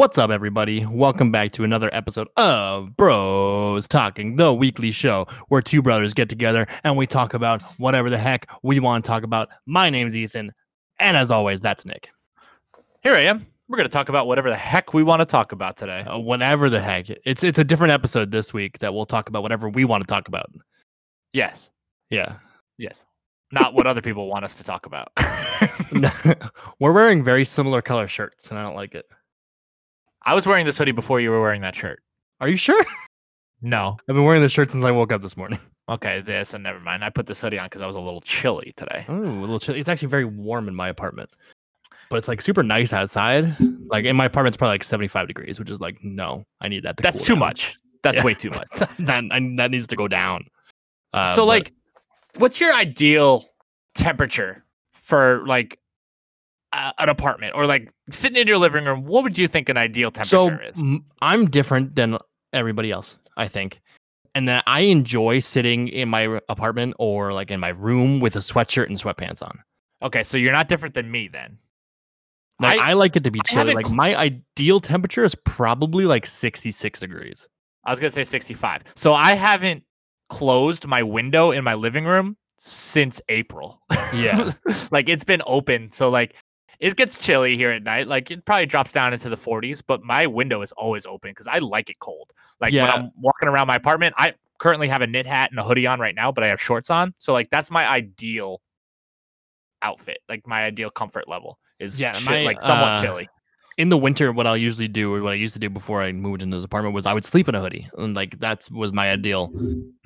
What's up, everybody? Welcome back to another episode of Bros Talking, the weekly show where two brothers get together and we talk about whatever the heck we want to talk about. My name's Ethan, and as always, that's Nick. Here I am. We're going to talk about whatever the heck we want to talk about today. Uh, whatever the heck, it's it's a different episode this week that we'll talk about whatever we want to talk about. Yes. Yeah, Yes. Not what other people want us to talk about. we're wearing very similar color shirts, and I don't like it. I was wearing this hoodie before you were wearing that shirt. Are you sure? No. I've been wearing this shirt since I woke up this morning. Okay, this and never mind. I put this hoodie on because I was a little chilly today. Ooh, a little chilly. It's actually very warm in my apartment, but it's like super nice outside. Like in my apartment, it's probably like 75 degrees, which is like, no, I need that to That's cool too down. much. That's Yeah. way too much. that, I- that needs to go down. Uh, so, but like, what's your ideal temperature for like a, an apartment or like sitting in your living room? What would you think an ideal so temperature is? m- I'm different than everybody else, I think. And then I enjoy sitting in my apartment or like in my room with a sweatshirt and sweatpants on. Okay, so you're not different than me then. Like I, I- like it to be chilly. Like my ideal temperature is probably like 66 degrees. I was gonna say 65. So I haven't closed my window in my living room since April. Yeah. like it's been open. So like it gets chilly here at night. Like it probably drops down into the 40s, but my window is always open because I like it cold. Like Yeah. when I'm walking around my apartment, I currently have a knit hat and a hoodie on right now, but I have shorts on. So like that's my ideal outfit. Like my ideal comfort level is Yeah, my, like somewhat uh, chilly. in the winter, what I'll usually do, or what I used to do before I moved into this apartment, was I would sleep in a hoodie, and like that's was my ideal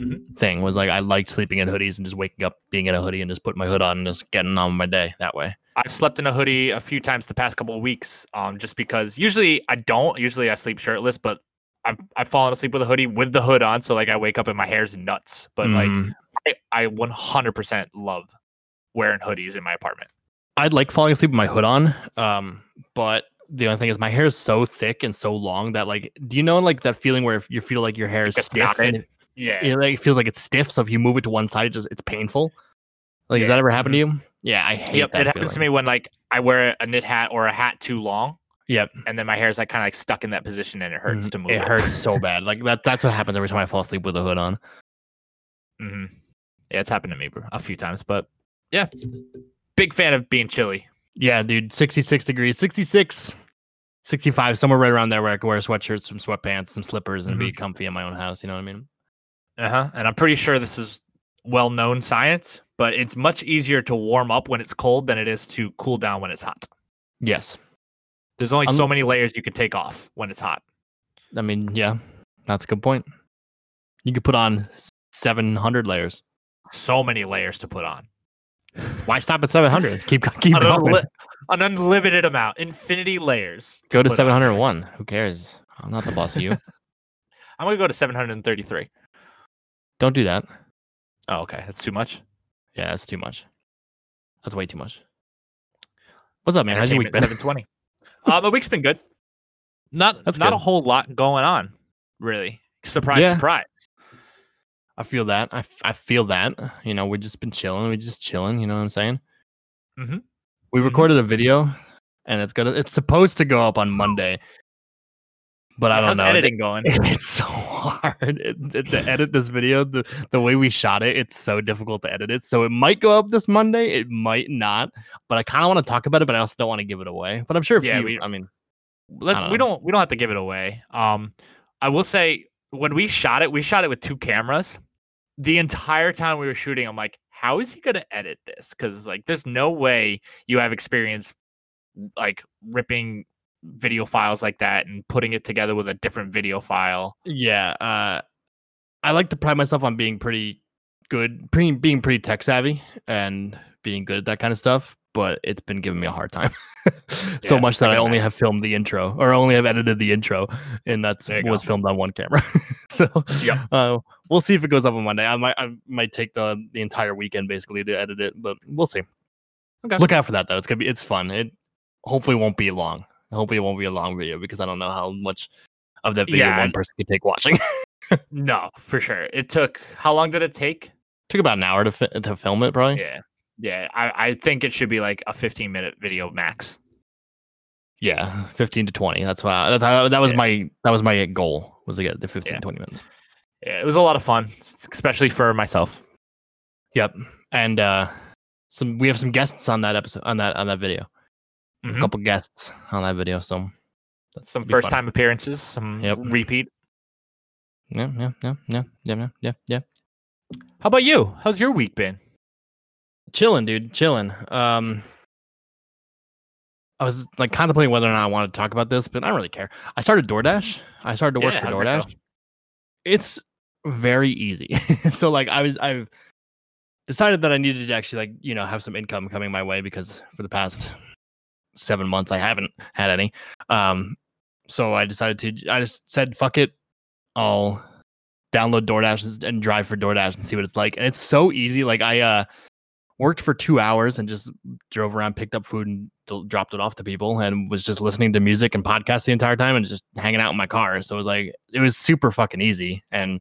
Mhm. thing. Was like I liked sleeping in hoodies and just waking up being in a hoodie and just putting my hood on and just getting on with my day that way. I've slept in a hoodie a few times the past couple of weeks, um, just because usually I don't. Usually I sleep shirtless, but I've I've fallen asleep with a hoodie with the hood on, so like I wake up and my hair's nuts. But like Mm, I, I 100% love wearing hoodies in my apartment. I'd like falling asleep with my hood on, um, but the only thing is my hair is so thick and so long that like, do you know like that feeling where if you feel like your hair is stiff and it, Yeah, it, like, it feels like it's stiff, so if you move it to one side, it just it's painful. Like, has that ever happened to you? Yeah, I hate Mm-hmm. yep. that It happens to me when like I wear a knit hat or a hat too long, Yep. and then my hair's like kind of like stuck in that position, and it hurts Mhm. to move. It hurts so bad. Like that. That's what happens every time I fall asleep with a hood on. Mm-hmm. Yeah, it's happened to me bro, a few times, but yeah, big fan of being chilly. Yeah, dude. 66 degrees, 66, 65, somewhere right around there where I can wear sweatshirts, some sweatpants, some slippers, and be Mm-hmm. comfy in my own house. You know what I mean? Uh huh. And I'm pretty sure this is well known science, but it's much easier to warm up when it's cold than it is to cool down when it's hot. Yes. There's only I'm- so um, many layers you can take off when it's hot. I mean, yeah, that's a good point. You could put on 700 layers. So many layers to put on. Why stop at 700? keep keep An, going. unli- an unlimited amount, infinity layers. Go to put on. 701. Who cares? I'm not the boss of you. I'm gonna go to 733. Don't do that. Oh, okay, that's too much. Yeah, that's too much. That's way too much. What's up, man? How's your week been? 720. uh, my week's been good. Not That's not a whole lot going on, really. Surprise, Yeah. surprise. I feel that. I, I feel that. You know, we've just been chilling. We're just chilling. You know what I'm saying? Mhm. We Mhm. recorded a video, and it's gonna. It's supposed to go up on Monday, but I don't How's know. editing going? It's so hard it, to edit this video. The the way we shot it, it's so difficult to edit it. So it might go up this Monday. It might not. But I kind of want to talk about it, but I also don't want to give it away. But I'm sure if Yeah, you, we- I mean, let's don't we don't we don't have to give it away. Um, I will say when we shot it, we shot it with two cameras. The entire time we were shooting, I'm like, how is he gonna edit this? Because like, there's no way you have experience like ripping video files like that and putting it together with a different video file. yeah. Uh, I like to pride myself on being pretty good, pretty being pretty tech savvy, and being good at that kind of stuff. But it's been giving me a hard time, so Yeah, much that I I only have filmed the intro, or only have edited the intro, and that's was go. filmed on one camera. so yeah, uh, we'll see if it goes up on Monday. I might I might take the the entire weekend basically to edit it, but we'll see. Okay. Look out for that though. It's gonna be it's fun. It hopefully won't be long. Hopefully it won't be a long video because I don't know how much of that video Yeah, one person could take watching. No, for sure. It took how long did it take? Took about an hour to fi- to film it, probably. Yeah, yeah. I I think it should be like a 15 minute video max. Yeah, 15 to 20. That's why that, that, that was Yeah. my that was my goal was to get the 15 Yeah. 20 minutes. Yeah, it was a lot of fun, especially for myself. Yep. And uh some we have some guests on that episode on that on that video. A Mhm. couple guests on that video. So Some first fun. time appearances, some Yep. repeat. Yeah, yeah, yeah, yeah, yeah, yeah, yeah, yeah. How about you? How's your week been? Chilling, dude. Chilling. Um I was like contemplating whether or not I wanted to talk about this, but I don't really care. I started DoorDash. I started to work Yeah, for DoorDash. it's very easy. so like I was I've decided that I needed to actually like, you know, have some income coming my way because for the past 7 months I haven't had any. Um so I decided to I just said fuck it. I'll download DoorDash and- drive for DoorDash and see what it's like. And it's so easy. Like I uh worked for 2 hours and just drove around, picked up food and del- dropped it off to people and was just listening to music and podcasts the entire time and just hanging out in my car. So it was like it was super fucking easy. And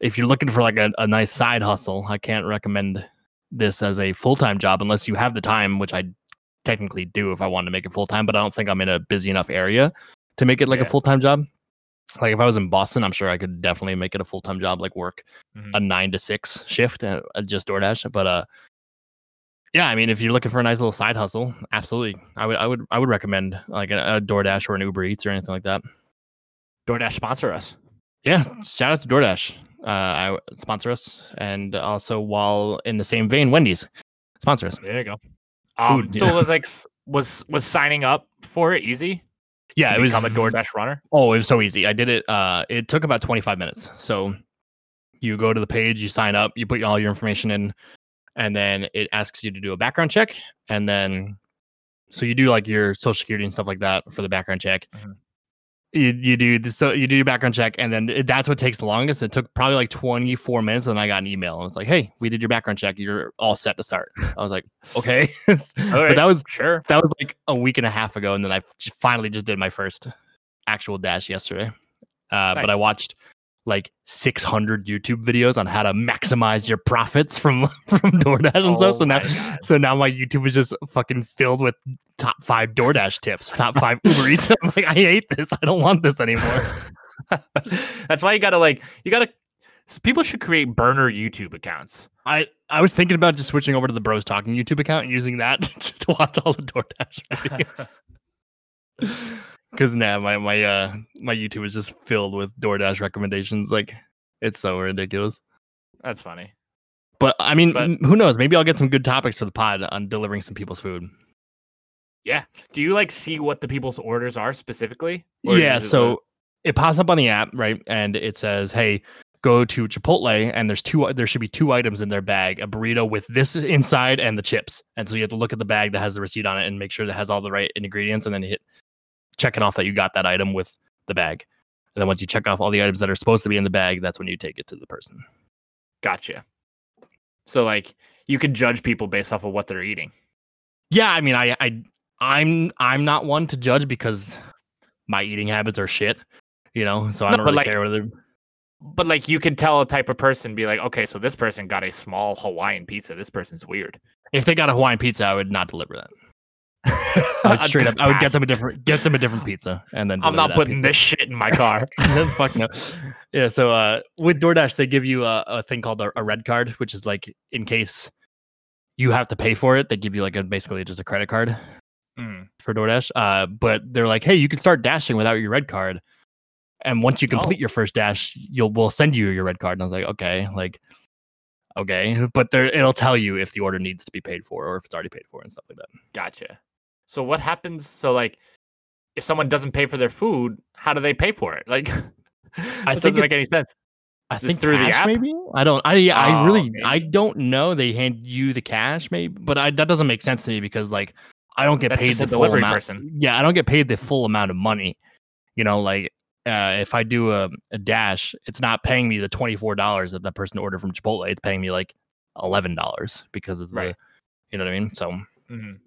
if you're looking for like a, a nice side hustle, I can't recommend this as a full time job unless you have the time, which I technically do if I wanted to make it full time, but I don't think I'm in a busy enough area to make it like a full time job. Like if I was in Boston, I'm sure I could definitely make it a full time job, like work Mhm. a nine to six shift at, at just DoorDash. But uh, yeah, I mean, if you're looking for a nice little side hustle, absolutely, I would, I would, I would recommend like a, a DoorDash or an Uber Eats or anything like that. DoorDash sponsor us. Yeah, shout out to DoorDash. Uh, I sponsor us, and also while in the same vein, Wendy's sponsor us. There you go. Um, Food, so yeah. it was like was was signing up for it easy? Yeah, it was become a DoorDash runner. Oh, it was so easy. I did it. Uh, it took about 25 minutes. So you go to the page, you sign up, you put all your information in, and then it asks you to do a background check. And then, so you do like your social security and stuff like that for the background check. Mhm. You, you do this, so you do your background check, and then it, that's what takes the longest. It took probably like 24 minutes, and then I got an email. and was like, "Hey, we did your background check. You're all set to start." I was like, "Okay," but that was Sure. that was like a week and a half ago, and then i finally just did my first actual dash yesterday. Uh, But I watched like 600 YouTube videos on how to maximize your profits from from DoorDash and stuff. Oh so Oh now, God. so now my YouTube is just fucking filled with top five DoorDash tips, top five Uber Eats. I'm like, I hate this. I don't want this anymore. That's why you gotta like you gotta. People should create burner YouTube accounts. I I was thinking about just switching over to the Bros Talking YouTube account and using that to watch all the DoorDash videos. Because now my my uh my YouTube is just filled with DoorDash recommendations. Like it's so ridiculous. That's funny. But I mean, But- who knows? Maybe I'll get some good topics for the pod on delivering some people's food. Yeah. Do you like see what the people's orders are specifically? Or yeah. So it pops up on the app, right? And it says, "Hey, go to Chipotle, and there's two. There should be two items in their bag: a burrito with this inside and the chips." And so you have to look at the bag that has the receipt on it and make sure that it has all the right ingredients, and then hit checking off that you got that item with the bag. And then once you check off all the items that are supposed to be in the bag, that's when you take it to the person. gotcha. So like you can judge people based off of what they're eating. Yeah, I mean, I, I, I'm, I'm not one to judge because my eating habits are shit. You know, so I don't really like- care whether. But like you can tell a type of person, be like, okay, so this person got a small Hawaiian pizza. This person's weird. If they got a Hawaiian pizza, I would not deliver that. I would straight up, I would get them a different, get them a different pizza, and then I'm not putting this shit in my car. Fuck no. Yeah. So uh, with DoorDash, they give you a, a thing called a, a red card, which is like in case you have to pay for it, they give you like a basically just a credit card Mm. for DoorDash. Uh, but they're like, hey, you can start dashing without your red card, and once you complete Oh. your first dash, you'll we'll send you your red card. And I was like, okay, like. Okay, but there it'll tell you if the order needs to be paid for or if it's already paid for and stuff like that. Gotcha. So what happens? So like, if someone doesn't pay for their food, how do they pay for it? Like, that think doesn't it- make any sense. I Just think through the app? maybe. I don't. I yeah. I Oh, really. I don't know. They hand you the cash, maybe, but I, that doesn't make sense to me because like I don't get That's paid the delivery amount. person. Yeah, I don't get paid the full amount of money. You know, like uh, if I do a, a dash, it's not paying me the twenty four dollars that that person ordered from Chipotle. It's paying me like eleven dollars because of the. Right. You know what I mean? So Mhm.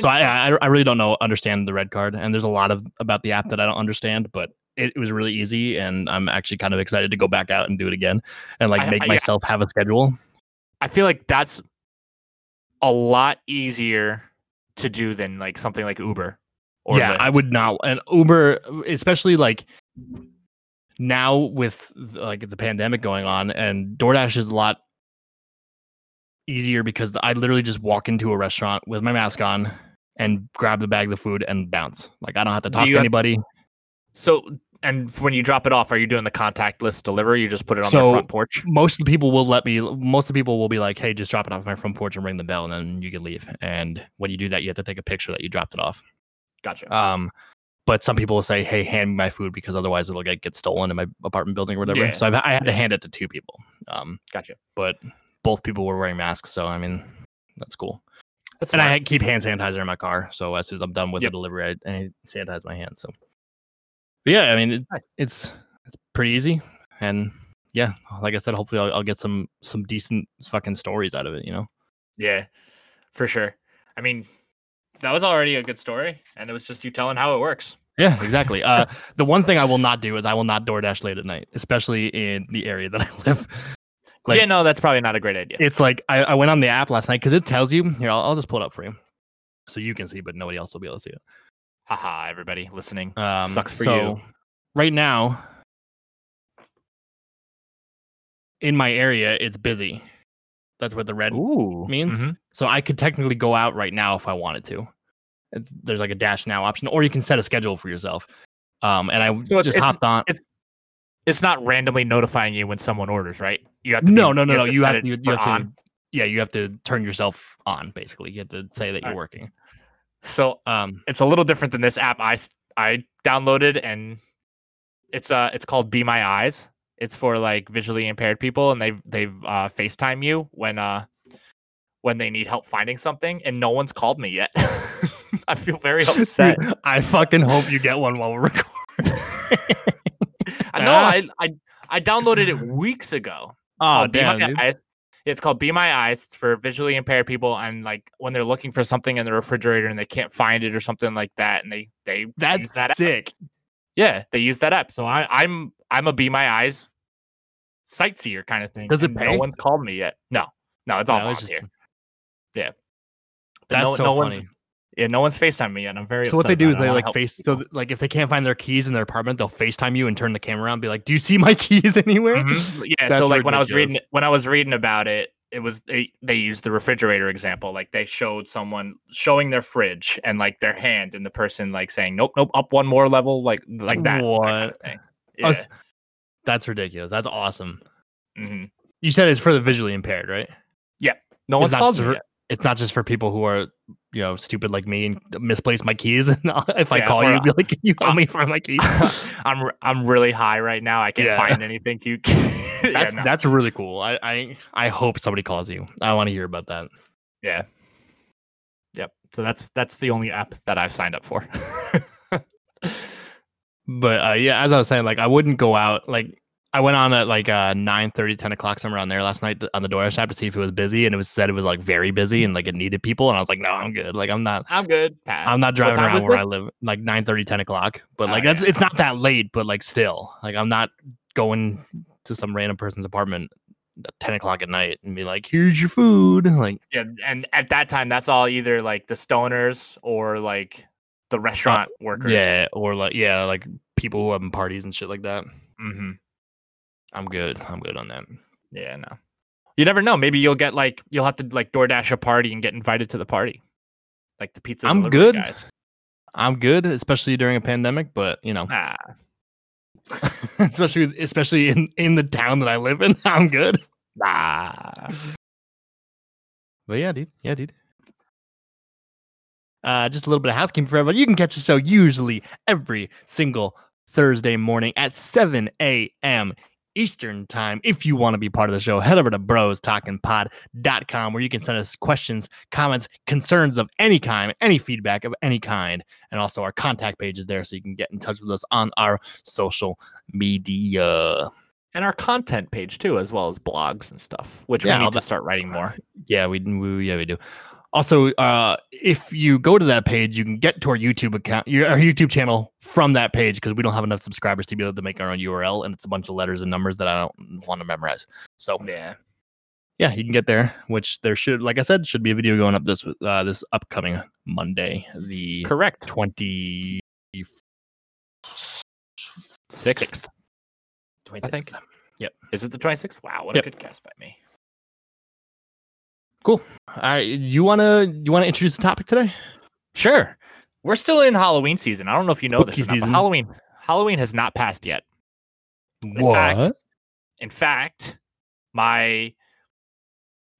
So I, I I really don't know understand the red card, and there's a lot of about the app that I don't understand, but it, it was really easy, and I'm actually kind of excited to go back out and do it again, and like I- make I- yeah. myself have a schedule. I feel like that's a lot easier to do than like something like Uber. Or yeah, I would not. And Uber, especially like now with like the pandemic going on, and DoorDash is a lot easier because I literally just walk into a restaurant with my mask on and grab the bag of food and bounce. Like I don't have to talk to have- anybody. So, and when you drop it off, are you doing the contactless delivery? You just put it on So- their front porch. Most of the people will let me. Most of the people will be like, "Hey, just drop it off my front porch and ring the bell, and then you can leave." And when you do that, you have to take a picture that you dropped it off. Gotcha. Um, but some people will say, "Hey, hand me my food because otherwise it'll get get stolen in my apartment building or whatever." Yeah. So I've, I had to hand it to two people. Um, gotcha. but both people were wearing masks, so I mean, that's cool. That's and I smart. had- keep hand sanitizer in my car, so as soon as I'm done with Yep. the delivery, I, I sanitize my hands. So, but yeah, I mean, it, it's it's pretty easy, and yeah, like I said, hopefully I'll, I'll get some some decent fucking stories out of it. You know. Yeah, for sure. I mean, that was already a good story, and it was just you telling how it works. Yeah, exactly. uh, the one thing I will not do is I will not DoorDash late at night, especially in the area that I live. Like- yeah, no, that's probably not a great idea. It's like I, I went on the app last night because it tells you. Here, I'll, I'll just pull it up for you, so you can see, but nobody else will be able to see it. Haha, everybody listening. Um, Sucks for so you. Right now, in my area, it's busy. That's what the red Ooh, means. mhm. So I could technically go out right now if I wanted to. It's, there's like a dash now option, or you can set a schedule for yourself. Um, and I So just it's- hopped on. It's not randomly notifying you when someone orders, right? You have to. No, be- no, no, no. You have to. You, for have to. on. Yeah, you have to turn yourself on. Basically, you have to say that you're working. So Um, it's a little different than this app I I downloaded, and it's uh it's called Be My Eyes. It's for like visually impaired people, and they've they've uh, FaceTime you when uh when they need help finding something, and no one's called me yet. I feel very upset. dude, I fucking hope you get one while we're recording. I know I, I I downloaded it weeks ago. It's Oh called Be damn, My dude. Eyes. It's called Be My Eyes. It's for visually impaired people, and like when they're looking for something in the refrigerator and they can't find it or something like that, and they they That's that app. sick. Yeah, they use that app. So I, I'm I'm a Be My Eyes sightseer kind of thing. Does it pay? No one's called me yet. No, no, it's all No, it's just- yeah, But That's no, so no funny. one's yeah, no one's FaceTime me yet. I'm very. So what they do is about it. I they like face so people. th- like if they can't find their keys in their apartment, they'll FaceTime you and turn the camera around and be like, "Do you see my keys anywhere?" Mhm. Yeah, That's so like when I was ridiculous. reading when I was reading about it, it was they they used the refrigerator example. Like they showed someone showing their fridge and like their hand and the person like saying, "Nope, nope, up one more level," like like that. that kind What? of thing. Yeah. was- That's ridiculous. That's awesome. mhm. You said it's for the visually impaired, right? Yeah. No It's one's not called me ser- yet. It's not just for people who are, you know, stupid like me and misplace my keys. And if I call you, be like, "Can you help uh, me find my keys?" I'm I'm really high right now. I can't Yeah. find anything. You can. yeah, That's no. that's really cool. I, I I hope somebody calls you. I want to hear about that. yeah. Yep. So that's that's the only app that I've signed up for. But uh, yeah, as I was saying, like I wouldn't go out. Like I went on at like uh 9 10 o'clock somewhere on there last night on the DoorDash app to see if it was busy, and it was said it was like very busy and like it needed people, and I was like, no, I'm good. Like I'm not. I'm good. Pass. I'm not driving around where? I live like 9 30, 10 o'clock. But Oh, like that's yeah. it's not that late, but like still, like I'm not going to some random person's apartment at 10 o'clock at night and be like, here's your food. Like Yeah, and at that time, that's all either like the stoners or like the restaurant workers. yeah, or like yeah, like people who have parties and shit like that. hmm I'm good. I'm good on that. Yeah. No. You never know. Maybe you'll get like you'll have to like DoorDash a party and get invited to the party, like the pizza. I'm good. guys. I'm good, especially during a pandemic, but you know, Ah, especially especially in in the town that I live in, I'm good. nah. But yeah, dude. Yeah, dude. Uh, just a little bit of housekeeping for everyone. You can catch the show usually every single Thursday morning at 7 a.m. Eastern time. If you want to be part of the show, head over to brostalkingpod.com where you can send us questions, comments, concerns of any kind, any feedback of any kind. And also our contact page is there so you can get in touch with us on our social media. And our content page too, as well as blogs and stuff, which Yeah, we need to start writing more. Yeah, we, we yeah we do. Also, uh, if you go to that page, you can get to our YouTube account, your our YouTube channel from that page because we don't have enough subscribers to be able to make our own URL, and it's a bunch of letters and numbers that I don't want to memorize. So Yeah. yeah, you can get there. Which there should, like I said, should be a video going up this uh, this upcoming Monday, the Correct. twenty sixth, twenty sixth. Yep. Is it the 26th? Wow, what Yep. a good guess by me. Cool. All right, you wanna you wanna introduce the topic today? Sure. We're still in Halloween season. I don't know if you know Spooky this. Not. Halloween. Halloween has not passed yet. In fact, in fact, my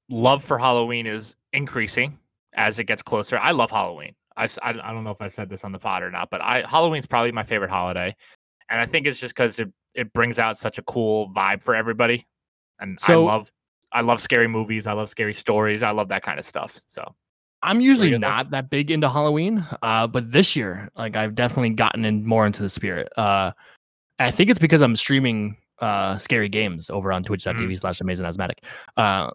love for Halloween is increasing as it gets closer. I love Halloween. I've, I I don't know if I've said this on the pod or not, but I Halloween's probably my favorite holiday, and I think it's just because it it brings out such a cool vibe for everybody, and I love I love scary movies. I love scary stories. I love that kind of stuff. So I'm usually not that big into Halloween, uh, but this year, like I've definitely gotten in more into the spirit. Uh, I think it's because I'm streaming uh, scary games over on twitch.tv slash amazing asthmatic. Uh,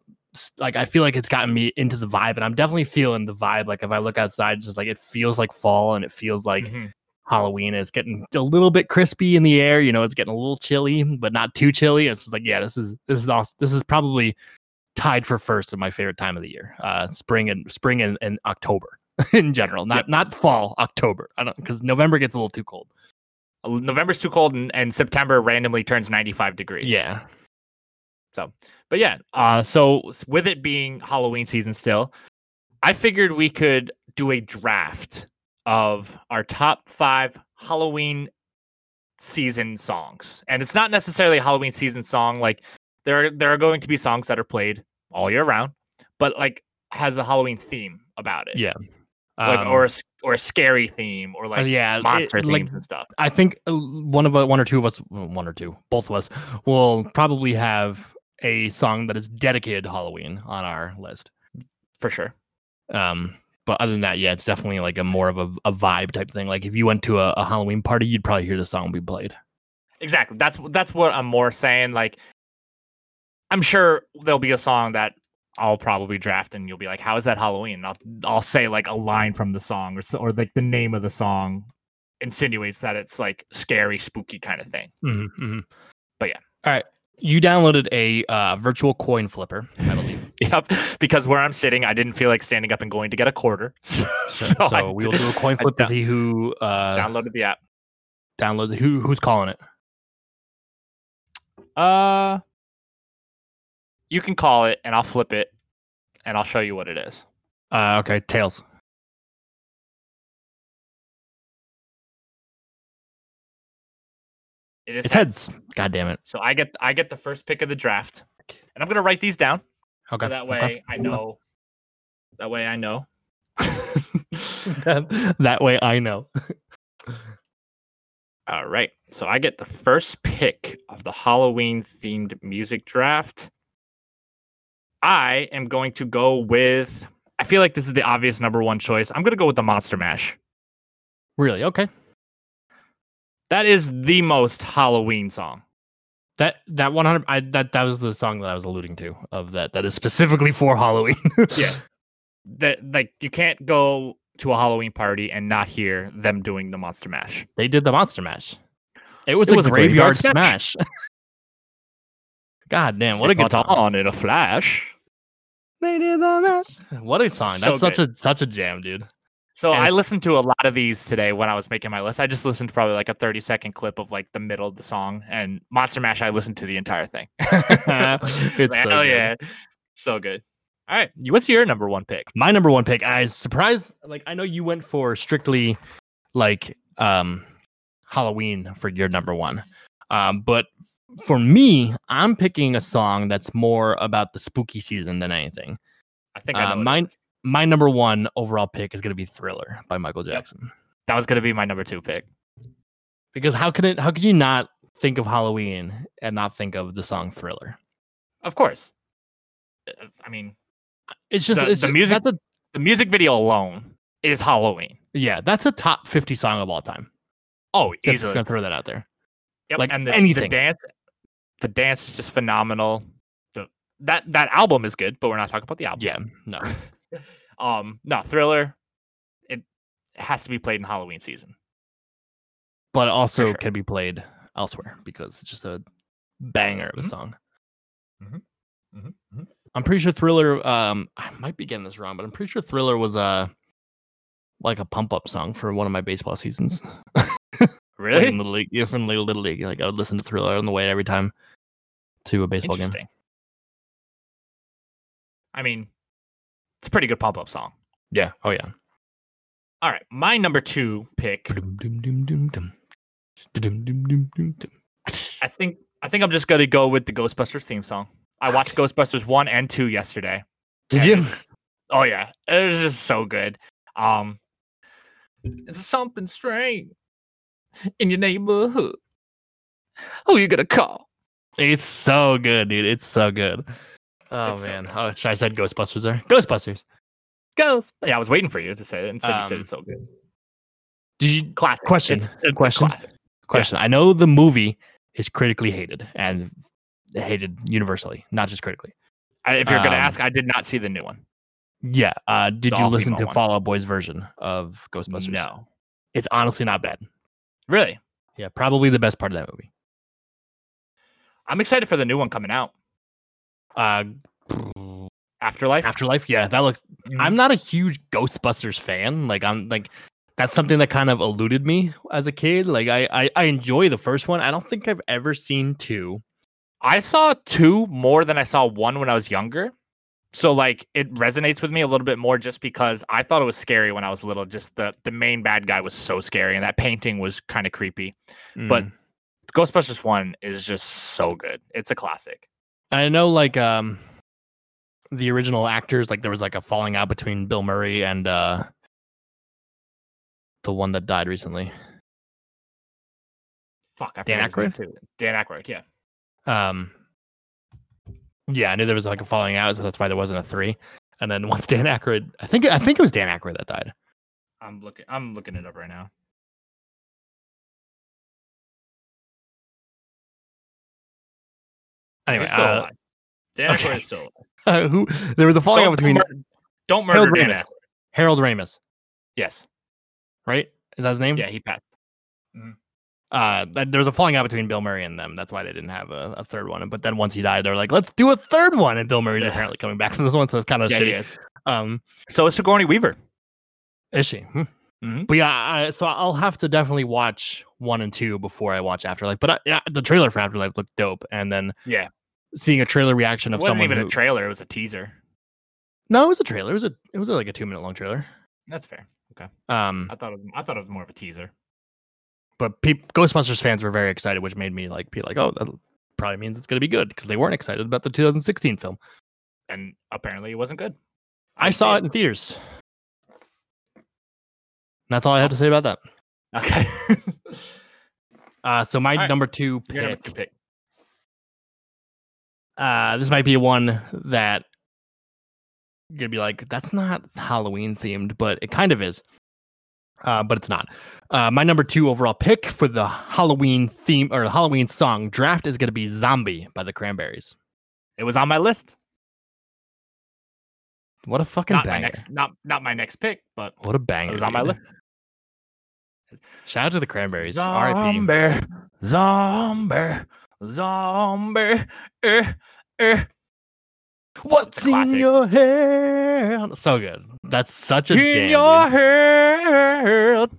like I feel like it's gotten me into the vibe, and I'm definitely feeling the vibe. Like if I look outside, it's just like it feels like fall and it feels like Mhm. Halloween. It's getting a little bit crispy in the air. You know, it's getting a little chilly, but not too chilly. It's just like, yeah, this is this is awesome. This is probably tied for first of my favorite time of the year. Uh, spring and spring and, and October in general, not Yep. not fall. October. I don't because November gets a little too cold. Uh, November's too cold, and, and September randomly turns 95 degrees. Yeah. So, but yeah, uh, so with it being Halloween season still, I figured we could do a draft of our top five Halloween season songs. And it's not necessarily a Halloween season song. Like there are, there are going to be songs that are played all year round, but like has a Halloween theme about it. Yeah. Like Um, or a, or a scary theme or uh, like yeah, it- monster like, themes and stuff. I think uh, one of uh, one or two of us, one or two, both of us, will probably have a song that is dedicated to Halloween on our list. For sure. Um, but other than that, yeah, it's definitely like a more of a, a vibe type thing. Like if you went to a, a Halloween party, you'd probably hear the song be played. Exactly. That's that's what I'm more saying. Like, I'm sure there'll be a song that I'll probably draft, and you'll be like, "How is that Halloween?" And I'll I'll say like a line from the song, or so, or like the name of the song insinuates that it's like scary, spooky kind of thing. Mm-hmm, But yeah. All right. You downloaded a uh, virtual coin flipper, I believe. Yep. Because where I'm sitting, I didn't feel like standing up and going to get a quarter, so, So, so we will do a coin I flip to down- see who uh, downloaded the app. download who who's calling it. Uh, you can call it, and I'll flip it, and I'll show you what it is. Uh, okay, tails. It is It's heads. God damn it. So I get I get the first pick of the draft, and I'm gonna write these down Okay. so that okay. way I know. That way I know. that, that way I know. All right. So I get the first pick of the Halloween themed music draft. I am going to go with. I feel like this is the obvious number one choice. I'm going to go with the Monster Mash. Really? Okay. That is the most Halloween song. That that 100 I that that was the song that I was alluding to of that that is specifically for Halloween. Yeah. That like you can't go to a Halloween party and not hear them doing the Monster Mash. They did the Monster Mash. It was, It a, was a graveyard, graveyard smash. God damn, what a It good song. on in a flash. They did the mash. What a song. So That's such a such a jam, dude. So And- I listened to a lot of these today when I was making my list. I just listened to probably like a 30 second clip of like the middle of the song and Monster Mash I listened to the entire thing. It's so Hell good. yeah. So good. All right. What's your number one pick? My number one pick. I was surprised like I know you went for strictly like um Halloween for your number one. Um, but for me, I'm picking a song that's more about the spooky season than anything. I think I Uh, know it mine-. My number one overall pick is going to be Thriller by Michael Jackson. That was gonna be my number two pick. Because how could it? How could you not think of Halloween and not think of the song Thriller? Of course. Uh, I mean, It's just The- it's the music- That's a, the music video alone is Halloween. yeah, that's a top fifty song of all time. Oh, Just easily. gonna throw that out there. Yep. like and the, anything. the dance the dance is just phenomenal. The, that that album is good, but we're not talking about the album. Yeah, no, Um, no, Thriller. It has to be played in Halloween season. but also sure. can be played elsewhere because it's just a banger of a Mhm. song. I'm pretty sure Thriller. Um, I might be getting this wrong, but I'm pretty sure Thriller was uh like a pump up song for one of my baseball seasons. Like Really? in Little League, yeah, from Little, Little League. Like I would listen to Thriller on the way every time to a baseball game. I mean, it's a pretty good pop up song. Yeah. Oh yeah. All right, my number two pick. I think I think I'm just gonna go with the Ghostbusters theme song. I watched Ghostbusters one and two yesterday. Did you? Oh yeah, it was just so good. Um, it's something strange in your neighborhood. Who you gonna call? It's so good, dude. It's so good. Oh It's man. good. oh, should I said Ghostbusters there? Ghostbusters. Ghost. Yeah, I was waiting for you to say it, and said you said Um, it's so good. Did you Classic question, It's, it's question. Classic. question? I know the movie is critically hated and hated universally, not just critically. I, if you're gonna Um, ask, I did not see the new one. Yeah. Uh, did The you listen to one. Fall Out Boy's version of Ghostbusters? No, It's honestly not bad. really. Yeah, probably the best part of that movie. I'm excited for the new one coming out. Uh, Afterlife. Afterlife. Yeah, that looks. Mhm. I'm not a huge Ghostbusters fan. Like I'm like that's something that kind of eluded me as a kid. Like I I, I enjoy the first one. I don't think I've ever seen two. I saw two more than I saw one when I was younger. So like it resonates with me a little bit more just because I thought it was scary when I was little. Just the the main bad guy was so scary and that painting was kind of creepy. But Mm. Ghostbusters 1 is just so good. It's a classic. I know like um the original actors like there was like a falling out between Bill Murray and uh the one that died recently. Fuck, I Dan forget his name too. Dan Aykroyd, yeah. Um yeah, I knew there was like a falling out, so that's why there wasn't a three. And then once Dan Aykroyd, I think I think it was Dan Aykroyd that died. I'm looking I'm looking it up right now. Anyway, uh. Dan okay. Aykroyd is still uh, who there was a falling out Don't, between don't, mur- don't murder Harold Dan Ramis. Harold Ramis, Yes. right? Is that his name? Yeah, he passed. Uh, th- there was a falling out between Bill Murray and them. That's why they didn't have a, a third one. But then once he died, they're like, let's do a third one. And Bill Murray's Yeah. apparently coming back from this one, so it's kind of Yeah, shitty. is. Um, So is Sigourney Weaver. is she? Hmm. Mhm. But yeah, I, so I'll have to definitely watch one and two before I watch Afterlife. But I, yeah, the trailer for Afterlife looked dope, and then Yeah. Seeing a trailer reaction It of wasn't someone even who, a trailer, it was a teaser. no, it was a trailer. It was a it was like a two minute long trailer. That's fair. Okay. Um, I thought it was, I thought it was more of a teaser. but peop Ghostbusters fans were very excited, which made me like be like, oh, that probably means it's gonna be good because they weren't excited about the 2016 film. And apparently it wasn't good. I saw it in theaters. That's all I had to say about that. Okay. Uh, so my right. number two Your number two pick. Uh, this might be one that you're gonna be like, that's not Halloween themed, but it kind of is. Uh, but it's not. Uh, my number two overall pick for the Halloween theme or the Halloween song draft is gonna be "Zombie" by the Cranberries. It was on my list. What a fucking Not my banger! next not not my next pick, but What a banger! it was on my list. Shout out to the Cranberries. R.I.P. Zombie, zombie. Eh, eh. What's in your head? So good. That's such a In jam. your dude. head.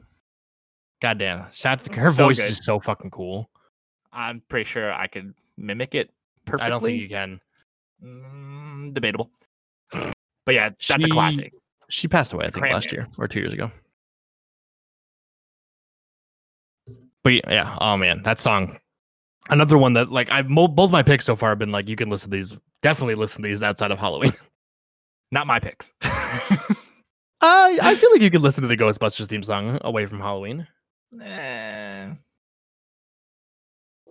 Goddamn. Shout out to her So voice good. is so fucking cool. I'm pretty sure I could mimic it perfectly. I don't think you can. Mm, debatable. But yeah, that's a classic. She passed away, I think, last year or two years ago. But yeah, oh man, that song. Another one that like I've mo- both my picks so far have been like you can listen to these. Definitely listen to these outside of Halloween. Not my picks. I I feel like you could listen to the Ghostbusters theme song away from Halloween. Eh.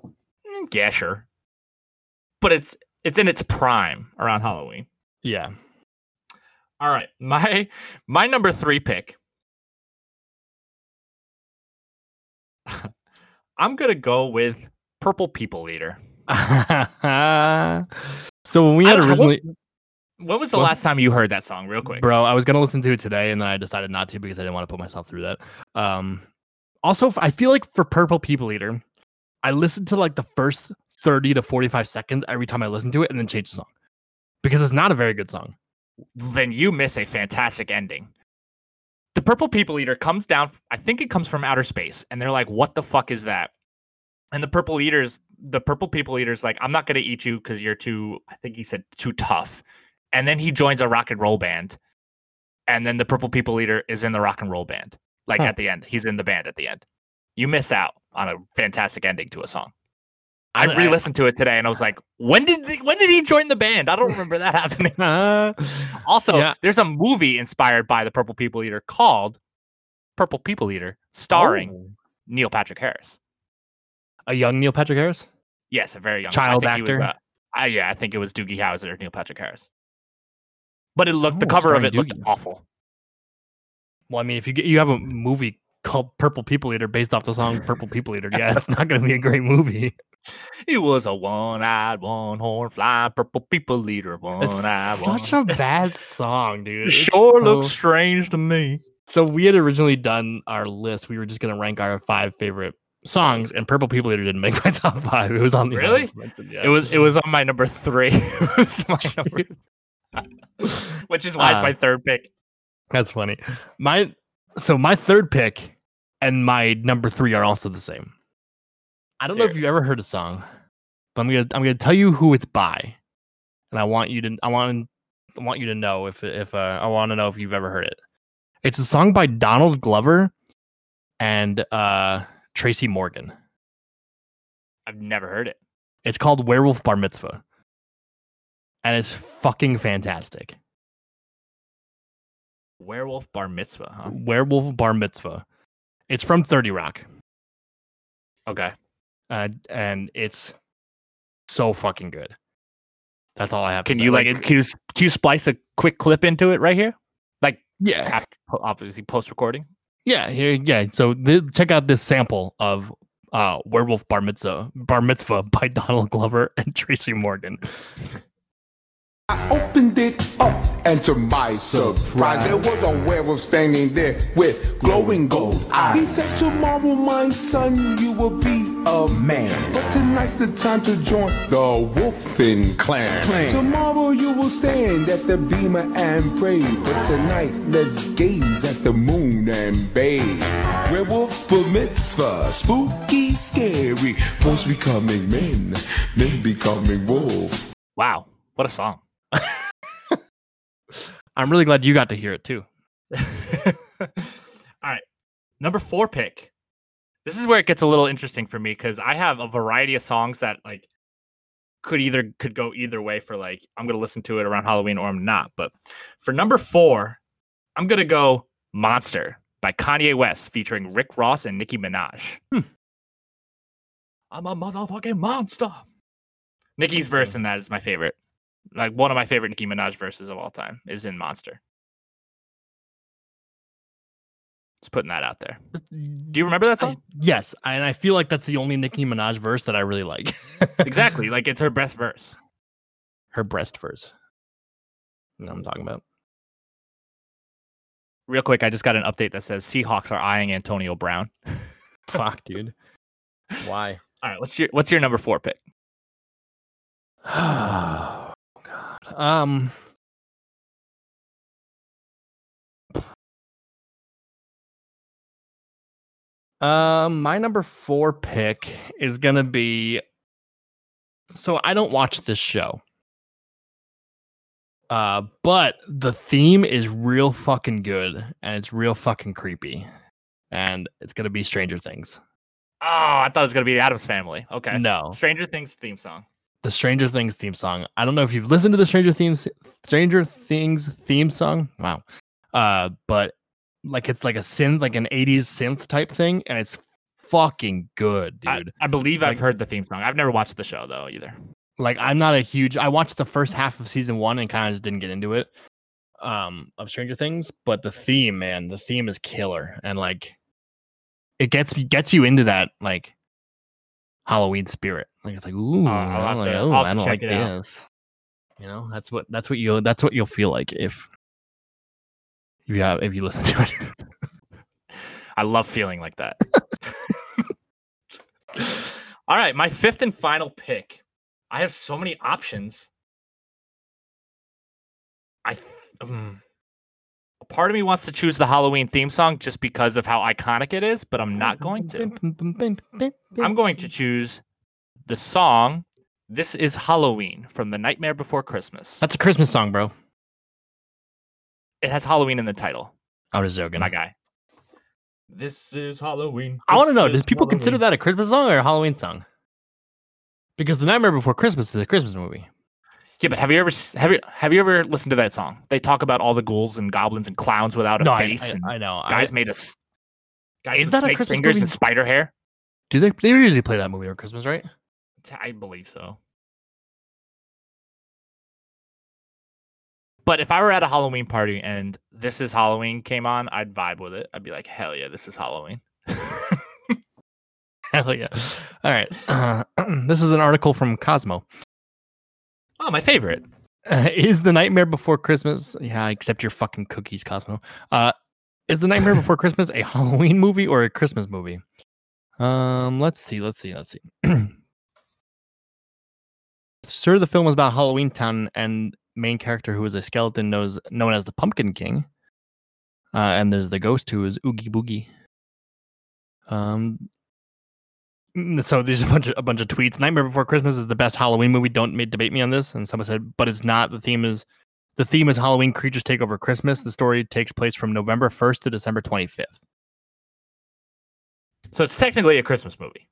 Mm, Yeah, sure. But it's it's in its prime around Halloween. Yeah. All right. My my number 3 pick. I'm going to go with Purple People Eater. so when we had what- originally, When was the What? last time you heard that song real quick? bro, I was gonna listen to it today, and then I decided not to because I didn't want to put myself through that. Um, also, I feel like for Purple People Eater, I listened to like the first thirty to forty-five seconds every time I listened to it, and then change the song. because it's not a very good song. then you miss a fantastic ending. The purple people eater comes down, I think it comes from outer space, and they're like, What the fuck is that? And the purple eaters, the purple people eater's like, I'm not gonna eat you because you're too, I think he said too tough. And then he joins a rock and roll band. And then the purple people eater is in the rock and roll band. Like Huh. at the end. He's in the band at the end. You miss out on a fantastic ending to a song. I re-listened to it today and I was like, when did the, when did he join the band? I don't remember that happening. Uh, Also, Yeah. there's a movie inspired by the Purple People Eater called Purple People Eater, starring oh. Neil Patrick Harris. A young Neil Patrick Harris. Yes, a very young Child he was, actor? uh, uh, yeah, I think it was Doogie Howser, Neil Patrick Harris. But it looked the Oh, cover of it looked awful. Well, I mean, if you get you have a movie called Purple People Eater based off the song Purple People Eater, yeah, it's not going to be a great movie. He was a one-eyed, one-horn fly, purple people eater, one-eyed, It's such a bad song, dude. It's sure looks strange to me. So we had originally done our list. We were just going to rank our five favorite songs, and Purple People Eater didn't make my top five. It was on the Really? yeah. It was it was on my number three. My number- which is why it's Uh, my third pick. That's funny. My so my third pick and my number three are also the same. I don't know if you've ever heard a song, but I'm gonna I'm gonna tell you who it's by, and I want you to I want I want you to know if if uh, I want to know if you've ever heard it. It's a song by Donald Glover and uh, Tracy Morgan. I've never heard it. It's called Werewolf Bar Mitzvah, and it's fucking fantastic. Werewolf Bar Mitzvah, huh? Werewolf Bar Mitzvah. It's from Thirty Rock. Okay. uh, and it's so fucking good. That's all I have. to Can say. you like, can you can you splice a quick clip into it right here? Like yeah, After obviously post recording. Yeah, yeah. So th- check out this sample of uh, "Werewolf Bar Mitzvah" Bar Mitzvah by Donald Glover and Tracy Morgan. I opened it up, and to my surprise, there was a werewolf standing there with glowing gold eyes. He said, Tomorrow, my son, you will be a man. But tonight's the time to join the Wolfen clan. Tomorrow, you will stand at the bimah and pray. But tonight, let's gaze at the moon and bathe. Werewolf Bar Mitzvah, spooky, scary. Boys becoming men, men becoming wolves. Wow, what a song! I'm really glad you got to hear it too. All right, number four pick. This is where it gets a little interesting for me because I have a variety of songs that like could either could go either way for like I'm gonna listen to it around Halloween or I'm not. But for number four, I'm gonna go "Monster" by Kanye West featuring Rick Ross and Nicki Minaj. Hmm. I'm a motherfucking monster. Nicki's verse in that is my favorite. Like one of my favorite Nicki Minaj verses of all time is in Monster. Just putting that out there. Do you remember that I- song? yes, and I feel like that's the only Nicki Minaj verse that I really like. exactly. Like it's her best verse. Her breast verse. You know what I'm talking about? Real quick, I just got an update that says Seahawks are eyeing Antonio Brown. Fuck, dude. Why? All right, what's your what's your number four pick? Um. Um, my number four pick is gonna be. So I don't watch this show. Uh, but the theme is real fucking good and it's real fucking creepy, and it's gonna be Stranger Things. Oh, I thought it was gonna be the Addams Family. Okay. No, Stranger Things theme song. The Stranger Things theme song. I don't know if you've listened to the Stranger Things Stranger Things theme song. Wow. Uh, but like it's like a synth, like an 80s synth type thing, and it's fucking good, I, dude. I believe Like- I've heard the theme song. I've never watched the show though either. like I'm not a huge I watched the first half of season one and kind of just didn't get into it. Um of Stranger Things, but the theme, man, the theme is killer. And like it gets gets you into that like Halloween spirit. Like it's like, ooh, I'll have like, to- oh, I'll have I don't check like it out. this. You know, that's what that's what you'll that's what you'll feel like if if you have if you listen to it. I love feeling like that. All right, my fifth and final pick. I have so many options. I um, a part of me wants to choose the Halloween theme song just because of how iconic it is, but I'm not going to. I'm going to choose the song This is Halloween from The Nightmare Before Christmas. That's a Christmas song, bro. It has Halloween in the title. I was joking. My guy. This is Halloween. I want to know: Does people consider that a Christmas song or a Halloween song? Because The Nightmare Before Christmas is a Christmas movie. Yeah, but have you ever have you have you ever listened to that song? They talk about all the ghouls and goblins and clowns without a No, face. and I, I know. I- guys made us. Guys Is with that a Christmas fingers movie? and spider hair? do they? They usually play that movie on Christmas, right? I believe so. But if I were at a Halloween party and this is Halloween came on, I'd vibe with it. I'd be like, hell yeah, this is Halloween. Hell yeah! All right. Uh, this is an article from Cosmo. oh, my favorite. Uh, is the Nightmare Before Christmas? Yeah, except your fucking cookies, Cosmo. Uh, is the Nightmare Before Christmas a Halloween movie or a Christmas movie? Um, let's see, let's see, let's see. Sir, the film is about Halloween Town and main character who is a skeleton knows known as the Pumpkin King. Uh, and there's the ghost who is Oogie Boogie. Um, mm, so there's a bunch of a bunch of tweets. Nightmare Before Christmas is the best Halloween movie. Don't debate me on this. And someone said, but it's not. The theme is the theme is Halloween creatures take over Christmas. The story takes place from November 1st to December 25th. So it's technically a Christmas movie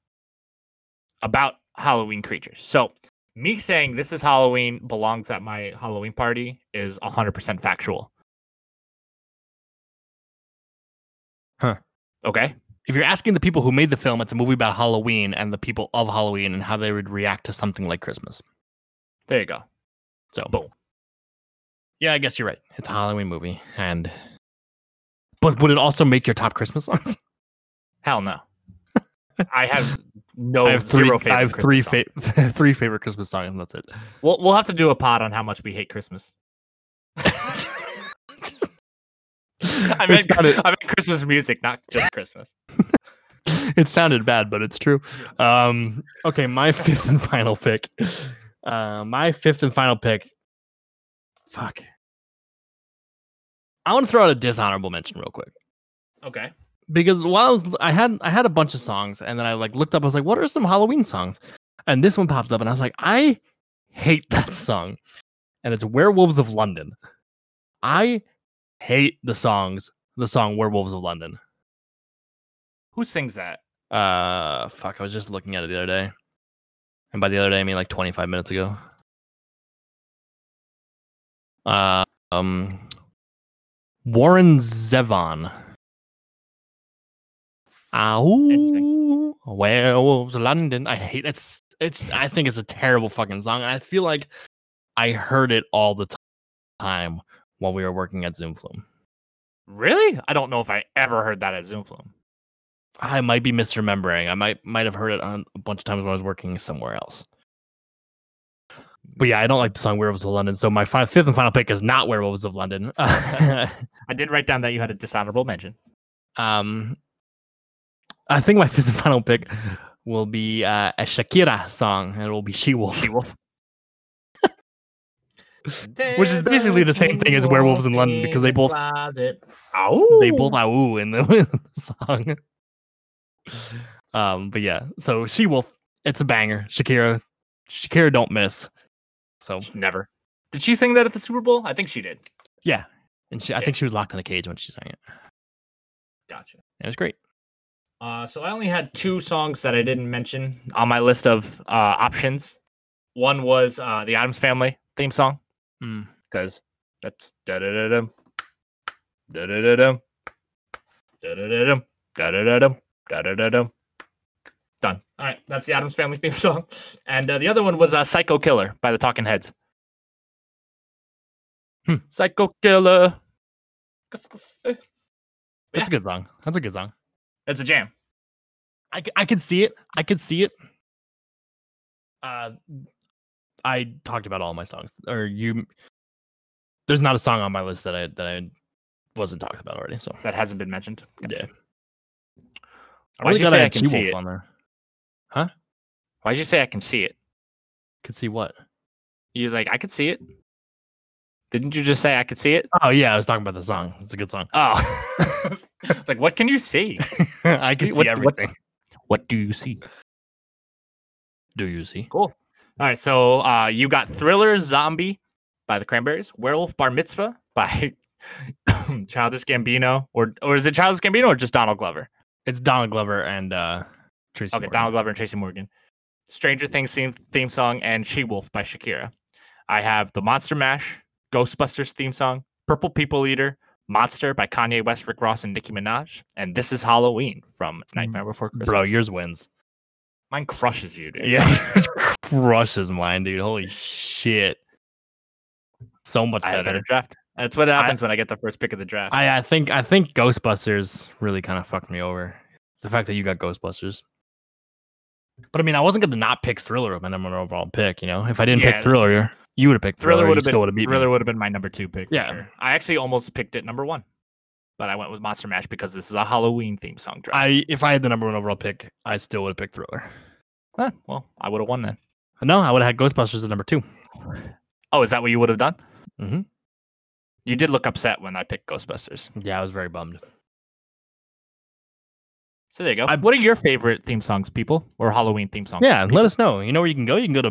about Halloween creatures. So me saying this is Halloween belongs at my Halloween party is 100% factual. Huh. Okay. If you're asking the people who made the film, it's a movie about Halloween and the people of Halloween and how they would react to something like Christmas. There you go. So, Boom. yeah, I guess you're right. It's a Halloween movie, and but would it also make your top Christmas songs? Hell no. I have no I have three. zero favorite I have three Christmas songs. fa- three favorite Christmas songs, and that's it. We'll we'll have to do a pod on how much we hate Christmas. I meant, sounded- I meant Christmas music, not just Christmas. it sounded bad, but it's true. Um, okay, my fifth and final pick. Uh, my fifth and final pick. Fuck. I want to throw out a dishonorable mention real quick Okay. Because while I was, I had, I had a bunch of songs, and then I like looked up. I was like, "What are some Halloween songs?" And this one popped up, and I was like, "I hate that song," and it's "Werewolves of London." I hate the songs, the song "Werewolves of London." Who sings that? Uh, fuck. I was just looking at it the other day, and by the other day, I mean like 25 minutes ago. Uh, um, Warren Zevon. Ow, werewolves of London. I hate it's it's. I think it's a terrible fucking song. I feel like I heard it all the time while we were working at Zoom Flume. Really? I don't know if I ever heard that at Zoom Flume. I might be misremembering. I might might have heard it on a bunch of times when I was working somewhere else. But yeah, I don't like the song "Werewolves of London." So my fi- fifth and final pick is not "Werewolves of London." I did write down that you had a dishonorable mention. um, I think my fifth and final pick will be uh, a Shakira song, and it will be "She Wolf," She Wolf. which is basically the same thing as "Werewolves in London" because they both they both ooh in the, in the song. Um, but yeah, so "She Wolf," it's a banger. Shakira, Shakira, don't miss. So never. Did she sing that at the Super Bowl? I think she did. Yeah, and she, I Yeah. think she was locked in a cage when she sang it. Gotcha. It was great. Uh, so I only had two songs that I didn't mention on my list of uh, options. One was uh, the Addams Family theme song Mm. because that's da da da dum da da da dum da da da dum da da da dum da da da dum. Done. All right, that's the Addams Family theme song, and uh, the other one was uh, "Psycho Killer" by the Talking Heads. Hmm. Psycho Killer. That's a good song. That's a good song. It's a jam. I, I could see it. I could see it. Uh, I talked about all my songs, or you. There's not a song on my list that I that I wasn't talked about already. So That hasn't been mentioned. yeah, Gotcha. I Why'd really you say I can see it? on there. Huh? Why'd you say I can see it? Could see what? You're like, I could see it. Didn't you just say I could see it? Oh yeah, I was talking about the song. It's a good song. Oh, It's like what can you see? I can What- see what- everything. What do you see? Do you see? Cool. All right, so uh, you got Thriller Zombie by the Cranberries, Werewolf Bar Mitzvah by Childish Gambino, or or is it Childish Gambino or just Donald Glover? It's Donald Glover and uh Tracy. Okay, Morgan. Donald Glover and Tracy Morgan. Stranger Things theme, theme song and She Wolf by Shakira. I have the Monster Mash, Ghostbusters theme song, Purple People Eater, Monster by Kanye West, Rick Ross, and Nicki Minaj, and This Is Halloween from mm. Nightmare Before Christmas. Bro, yours wins. mine crushes you, dude. Yeah, crushes mine, dude. Holy shit. So much I had a better. better draft. That's what happens when I get the first pick of the draft. I, I think I think Ghostbusters really kind of fucked me over. The fact that you got Ghostbusters. But I mean, I wasn't gonna not pick Thriller with my number one overall pick. You know, if I didn't Yeah. pick Thriller, you would have picked Thriller. Thriller would have been would have beat Thriller would have been my number two pick. Yeah. sure. I actually almost picked it number one, but I went with Monster Mash because this is a Halloween theme song draft. I if I had the number one overall pick, I still would have picked Thriller. Huh, well, I would have won then. No, I would have had Ghostbusters at number two. Oh, is that what you would have done? Mhm. You did look upset when I picked Ghostbusters. Yeah, I was very bummed. So there you go. What are your favorite theme songs, people, or Halloween theme songs? Yeah, let us know. You know where you can go? You can go to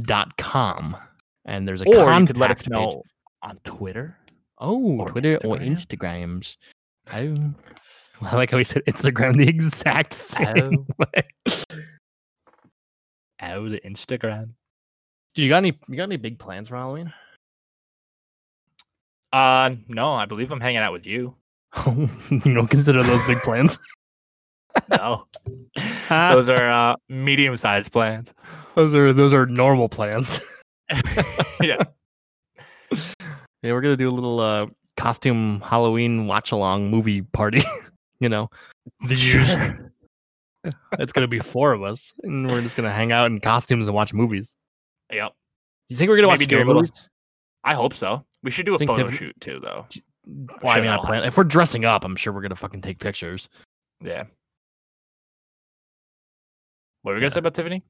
brostalkingpod.com and there's a or you could let us contact page. know on Twitter. Oh, or Twitter or Instagrams. Oh, I like how he said Instagram the exact same way. Oh, the Instagram. Dude, you got any? You got any big plans for Halloween? Uh, no, I believe I'm hanging out with you. you don't consider those big plans? No, those are uh, medium-sized plans. those are those are normal plans. yeah. Yeah, we're gonna do a little uh, costume Halloween watch along movie party. you know. It's gonna be four of us, and we're just gonna hang out in costumes and watch movies. Yep. You think we're gonna Maybe watch scary little- movies? I hope so. We should do a photo shoot too, though. Well, I mean, I plan. If we're dressing up, I'm sure we're gonna fucking take pictures. Yeah. What were we gonna say about Tiffany?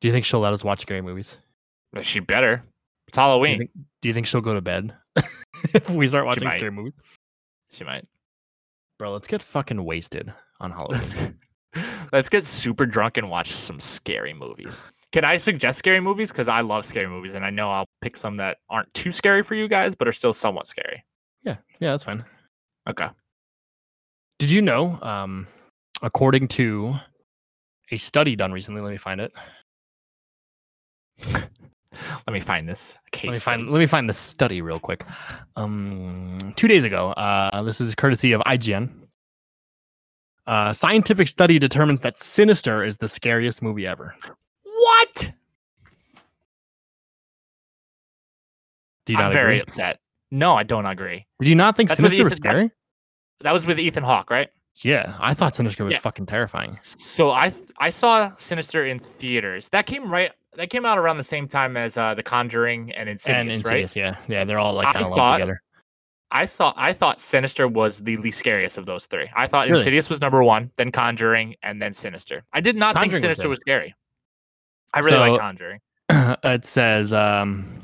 Do you think she'll let us watch scary movies? Well, She better. It's Do you Halloween. think, do you think she'll go to bed if we start watching scary movies? She might. Bro, let's get fucking wasted on Halloween. Let's get super drunk and watch some scary movies. Can I suggest scary movies? Because I love scary movies, and I know I'll pick some that aren't too scary for you guys, but are still somewhat scary. yeah, yeah, that's fine. Okay. Did you know, um, according to a study done recently, let me find it. Let me find this case. Let me find let me find the study real quick. Um, two days ago, uh, this is courtesy of IGN. Uh, scientific study determines that Sinister is the scariest movie ever. What? Do you not I'm very agree? upset. No, I don't agree. Did you not think That's Sinister was scary? That was with Ethan Hawke, right? Yeah, I thought Sinister was Yeah. fucking terrifying. So I th- I saw Sinister in theaters. That came right. That came out around the same time as uh, The Conjuring and Insidious, and right? Yeah, yeah, they're all like kind of lumped thought- together. I saw. I thought Sinister was the least scariest of those three. I thought Really? Insidious was number one, then Conjuring, and then Sinister. I did not Conjuring think Sinister good. was scary. I really So- like Conjuring. it says um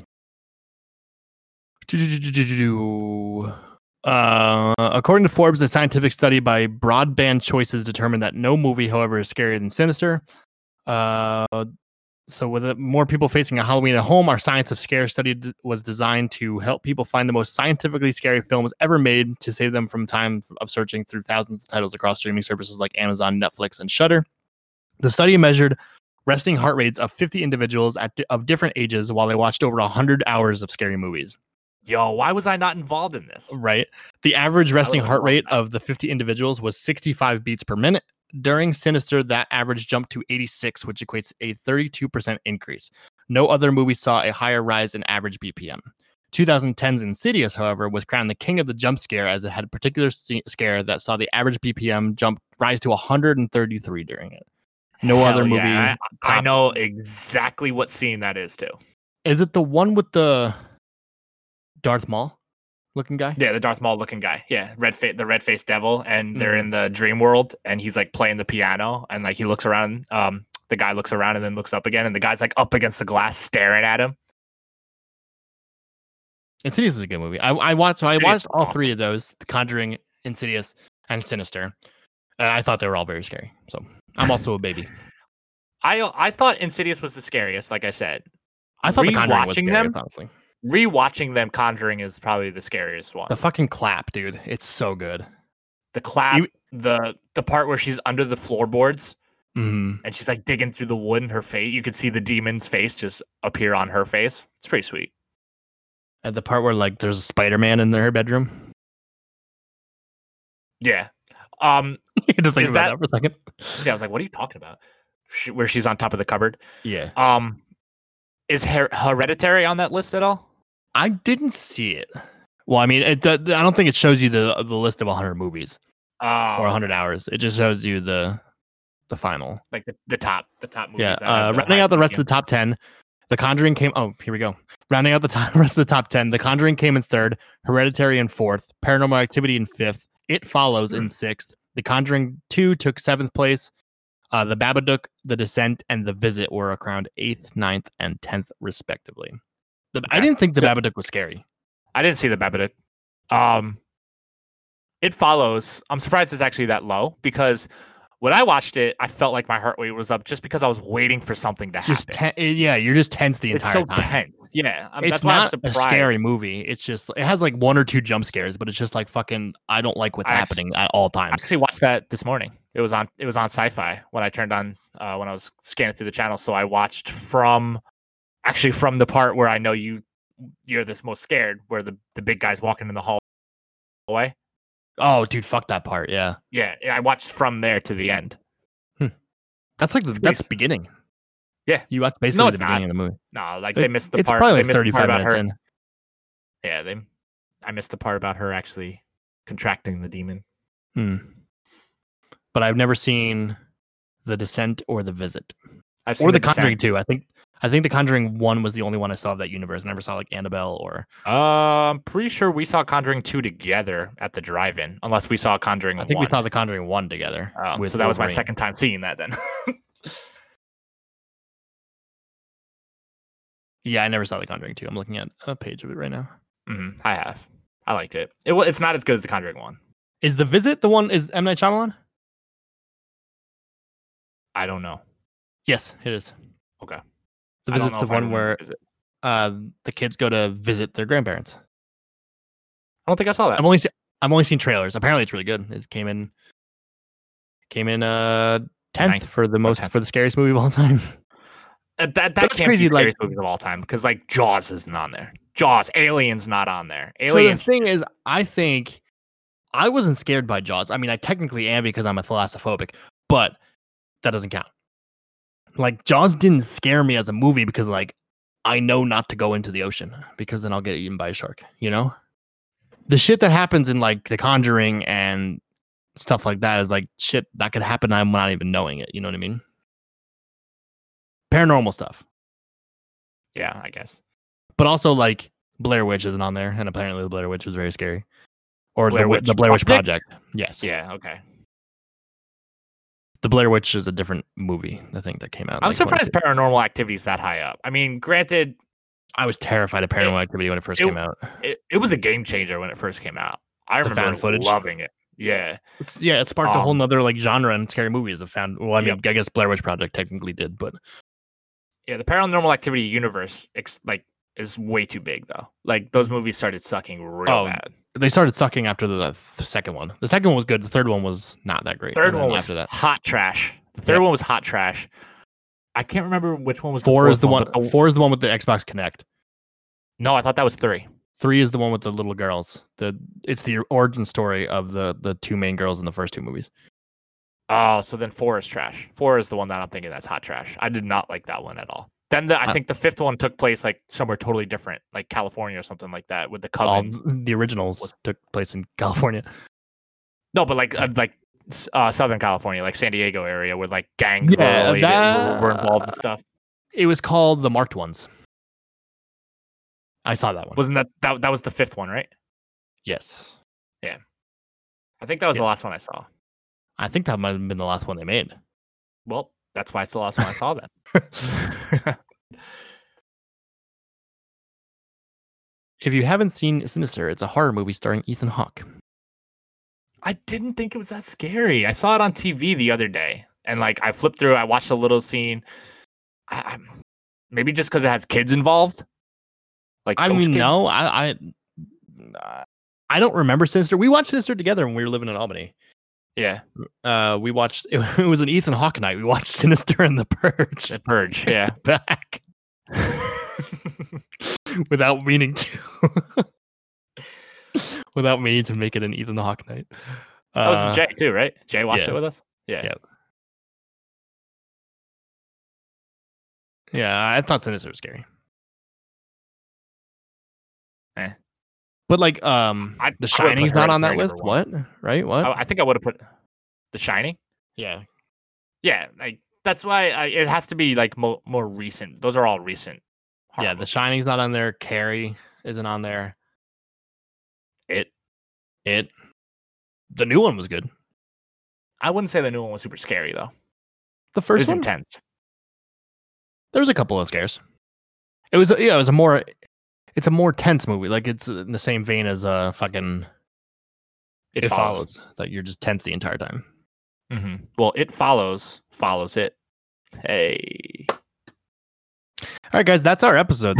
uh, according to Forbes, a scientific study by Broadband Choices determined that no movie, however, is scarier than Sinister. Uh, so, with more people facing a Halloween at home, our Science of Scare study d- was designed to help people find the most scientifically scary films ever made to save them from time of searching through thousands of titles across streaming services like Amazon, Netflix, and Shudder. The study measured resting heart rates of 50 individuals at of different ages while they watched over 100 hours of scary movies. Yo, why was I not involved in this? Right. The average resting heart rate of the 50 individuals was 65 beats per minute. During Sinister, that average jumped to 86, which equates a 32% increase. No other movie saw a higher rise in average BPM. 2010's Insidious, however, was crowned the king of the jump scare as it had a particular scare that saw the average BPM jump rise to 133 during it. No other movie. yeah, I, I know exactly what scene that is too. Is it the one with the Darth Maul looking guy? Yeah, the Darth Maul looking guy. Yeah, red face, the red faced devil, and they're in the dream world, and he's like playing the piano, and like he looks around. Um, the guy looks around and then looks up again, and the guy's like up against the glass staring at him. Insidious is a good movie. I, I watched. So I watched all three of those: The Conjuring, Insidious, and Sinister. Uh, I thought they were all very scary. So I'm also a baby. I I thought Insidious was the scariest. Like I said, I thought The Conjuring was Rewatching scary, them? honestly. Rewatching them, Conjuring is probably the scariest one. The fucking clap, dude. It's so good. The clap, You- the the part where she's under the floorboards hmm and she's like digging through the wood, and her face, you could see the demon's face just appear on her face. It's pretty sweet. At the part where like there's a Spider Man in her bedroom. Yeah. Um. you had to think about that- that for a second. Yeah. I was like, what are you talking about? She, where she's on top of the cupboard. Yeah. Um. Is Her- Hereditary on that list at all? I didn't see it. Well, I mean, it, I don't think it shows you the the list of 100 movies Oh, or 100 hours. It just shows you the the final. like the, the top, the top movies. Yeah. Uh, rounding out the rest of the top 10, The Conjuring came. Oh, here we go. Rounding out the top, rest of the top 10, The Conjuring came in third, Hereditary in fourth, Paranormal Activity in fifth, It Follows Hmm. in sixth, The Conjuring 2 took seventh place. Uh, the Babadook, The Descent, and The Visit were crowned eighth, ninth, and tenth, respectively. The, I didn't think The so- Babadook was scary. I didn't see the Babadook. Um, it follows. I'm surprised it's actually that low because when I watched it, I felt like my heart rate was up just because I was waiting for something to It's just happen. ten- yeah, you're just tense the entire time. it's so time. tense. Yeah, um, it's that's why I'm not a scary movie. It's just it has like one or two jump scares, but it's just like fucking. I don't like what's I happening actu- at all I times. actually watched that this morning. It was on. It was on Sci-Fi when I turned on uh, when I was scanning through the channel. So I watched from actually from the part where I know you you're this most scared, where the the big guy's walking in the hallway. Oh, dude, fuck that part. Yeah, Yeah, I watched from there to the end. that's like the, that's the beginning. Yeah. you watch basically it's the not. beginning of the movie. No, like It- they missed the it's part. probably they like missed the part 35 about minutes her. in. Yeah, they. I missed the part about her actually contracting the demon. Hmm. But I've never seen the Descent or the Visit I've seen or the, Conjuring Descent. two. I think I think the Conjuring one was the only one I saw of that universe. I never saw like Annabelle or Uh, I'm pretty sure we saw Conjuring two together at the drive-in, unless we saw Conjuring. I think 1. we saw the Conjuring one together. Oh, so that was my second time seeing that then. Yeah, I never saw the Conjuring two. I'm looking at a page of it right now. hmm I have. I liked it. It wa- it's not as good as the Conjuring one. Is the Visit the one? Is M Night Shyamalan? I don't know. Yes, it is. Okay. The visit's the one where uh, the kids go to visit their grandparents. I don't think I saw that. I've only seen I've only seen trailers. Apparently, it's really good. It came in came in uh tenth for the most 10th. for the scariest movie of all time. Uh, that that That's crazy, like- scariest movies of all time because like Jaws isn't on there. Jaws, Aliens not on there. So the Aliens. thing is, I think I wasn't scared by Jaws. I mean, I technically am because I'm a thalassophobic, but that doesn't count. Like Jaws didn't scare me as a movie because like I know not to go into the ocean because then I'll get eaten by a shark, you know? The shit that happens in like The Conjuring and stuff like that is like shit that could happen I'm not even knowing it, you know what I mean? Paranormal stuff. yeah, I guess. But also like Blair Witch isn't on there and apparently the Blair Witch was very scary. Or Blair the, Witch the Blair Witch Project? Project. Yes. Yeah, okay. The Blair Witch is a different movie, I think that came out. I'm like, surprised 26. Paranormal Activity is that high up. I mean, granted, I was terrified of Paranormal Activity when it first it- came out. it, it was a game changer when it first came out. I The remember footage? loving it. Yeah, It's yeah, it sparked a whole Um, nother like genre in scary movies. Of found well, I mean, Yep. I guess Blair Witch Project technically did, but yeah. The Paranormal Activity universe, ex- like, is way too big though. Like those mm. movies started sucking real Oh, bad. they started sucking after the, the second one. The second one was good. The third one was not that great. Third one was after that. hot trash. The third Yep. one was hot trash. I can't remember which one was Four the is the one. the- Four is the one with the Xbox Kinect. No, I thought that was three. Three is the one with the little girls. The it's the origin story of the the two main girls in the first two movies. Oh, so then four is trash. Four is the one that I'm thinking that's hot trash. I did not like that one at all. Then the, I Uh, think the fifth one took place like somewhere totally different, like California or something like that, with the All the originals was- took place in California. No, but like uh, like uh, Southern California, like San Diego area, where like gangs were, Yeah, that- were involved and stuff. It was called the Marked Ones. I saw that one. Wasn't that that that was the fifth one, right? yes. Yeah. I think that was the last one I saw. I think that might have been the last one they made. Well, that's why it's the last one I saw then. If you haven't seen Sinister, it's a horror movie starring Ethan Hawke. I didn't think it was that scary. I saw it on TV the other day, and like I flipped through, I watched a little scene. I, I'm- maybe just because it has kids involved. Like I mean, kids? no, I, I, I don't remember Sinister. We watched Sinister together when we were living in Albany. Yeah, Uh, we watched. It, was an Ethan Hawke night. We watched Sinister and The Purge. the purge. Yeah. back without meaning to. without meaning to make it an Ethan Hawke night. That was Uh, Jay too, right? Jay watched yeah. it with us. Yeah. Yeah. Yeah, I thought Sinister was scary. But like, um, I- The Shining's not on that list. What? Right? What? I, I think I would have put The Shining. yeah. Yeah, like that's why I, it has to be like mo- more recent. Those are all recent. Yeah. The. Shining's not on there. Carrie isn't on there. It. It. The new one was good. I wouldn't say the new one was super scary though. The It first was one. intense. there was a couple of scares. It was yeah, it was a more it's a more tense movie. Like it's in the same vein as uh fucking It, It, follows. follows. That you're just tense the entire time. Mm-hmm. Well, it follows. Follows it. Hey. All right, guys, that's our episode.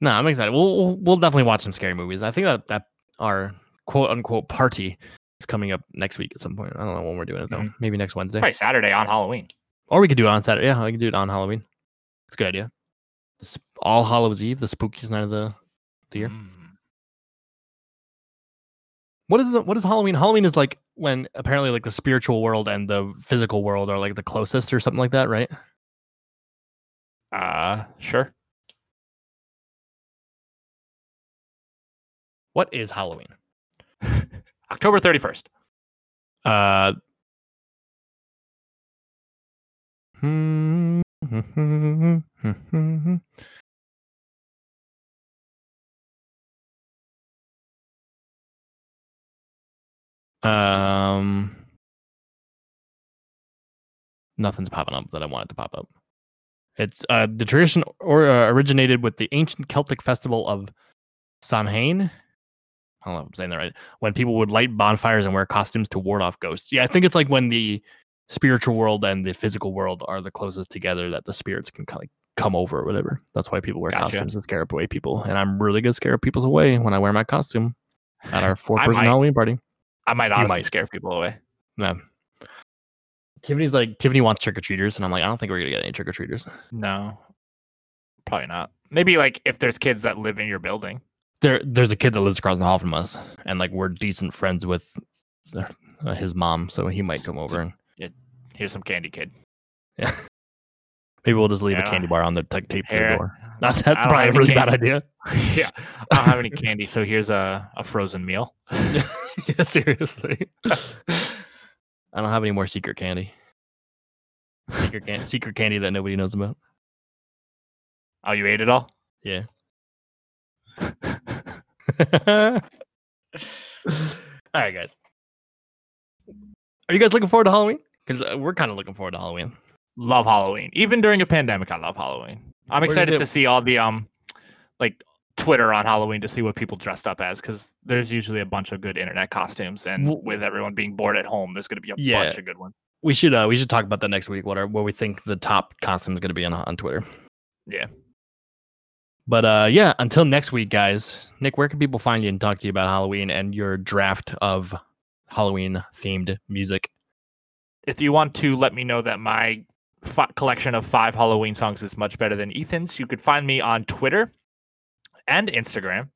no, I'm excited. We'll, we'll we'll definitely watch some scary movies. I think that that our quote unquote party is coming up next week at some point. I don't know when we're doing it though. Mhm. Maybe next Wednesday, Probably Saturday on Halloween. or we could do it on Saturday. Yeah, we can do it on Halloween. It's a good idea. This All Hallows Eve, the spookiest night of the the year. Mm. What is the what is Halloween? Halloween is like when apparently like the spiritual world and the physical world are like the closest or something like that, right? Uh, sure. What is Halloween? October 31st. Uh hmm, Um nothing's popping up that I wanted to pop up. It's uh the tradition or uh, originated with the ancient Celtic festival of Samhain. I don't know if I'm saying that right. When people would light bonfires and wear costumes to ward off ghosts. Yeah, I think it's like when the spiritual world and the physical world are the closest together that the spirits can kind of come over or whatever. That's why people wear Gotcha. costumes and scare away people. And I'm really good at scare people's away when I wear my costume at our four person. Halloween party. I might honestly might. scare people away. Yeah. Tiffany's like Tiffany wants trick or treaters, and I'm like, I don't think we're gonna get any trick or treaters. No, probably not. Maybe like if there's kids that live in your building. There, there's a kid that lives across the hall from us, and like we're decent friends with uh, his mom, so he might come over and Here's some candy, kid. yeah. Maybe we'll just leave Yeah. a candy bar on the like, tape to the Here- door. Not, that's probably a really bad idea. yeah, I don't have any candy, so here's a, a frozen meal. yeah, seriously. I don't have any more secret candy. Secret, can- secret candy that nobody knows about. Oh, you ate it all? Yeah. All right, guys. Are you guys looking forward to Halloween? Because uh, we're kind of looking forward to Halloween. love Halloween. Even during a pandemic, I love Halloween. I'm What do you excited to see all the um like Twitter on Halloween to see what people dressed up as because there's usually a bunch of good internet costumes, and Well- with everyone being bored at home, there's going to be a Yeah. bunch of good ones. We should uh we should talk about that next week. What are what we think the top costume is going to be on on Twitter. Yeah. But uh yeah, until next week, guys. Nick, where can people find you and talk to you about Halloween and your draft of Halloween themed music? If you want to let me know that my fi- collection of five Halloween songs is much better than Ethan's, you could find me on Twitter and Instagram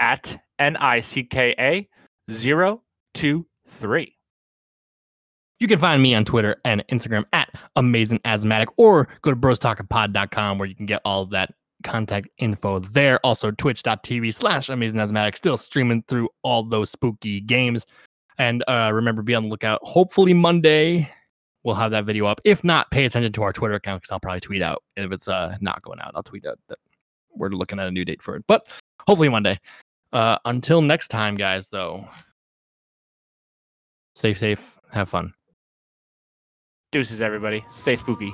at N I C K A 023. You can find me on Twitter and Instagram at Amazing Asthmatic or go to brostalkingpod.com where you can get all of that contact info there. Also, twitch.tv slash Amazing Asthmatic, still streaming through all those spooky games. And uh, remember, be on the lookout. Hopefully, Monday we'll have that video up. If not, pay attention to our Twitter account because I'll probably tweet out if it's uh, not going out. I'll tweet out that we're looking at a new date for it. But hopefully, Monday. Uh, until next time, guys, though, stay safe, have fun. Deuces, everybody. Stay spooky.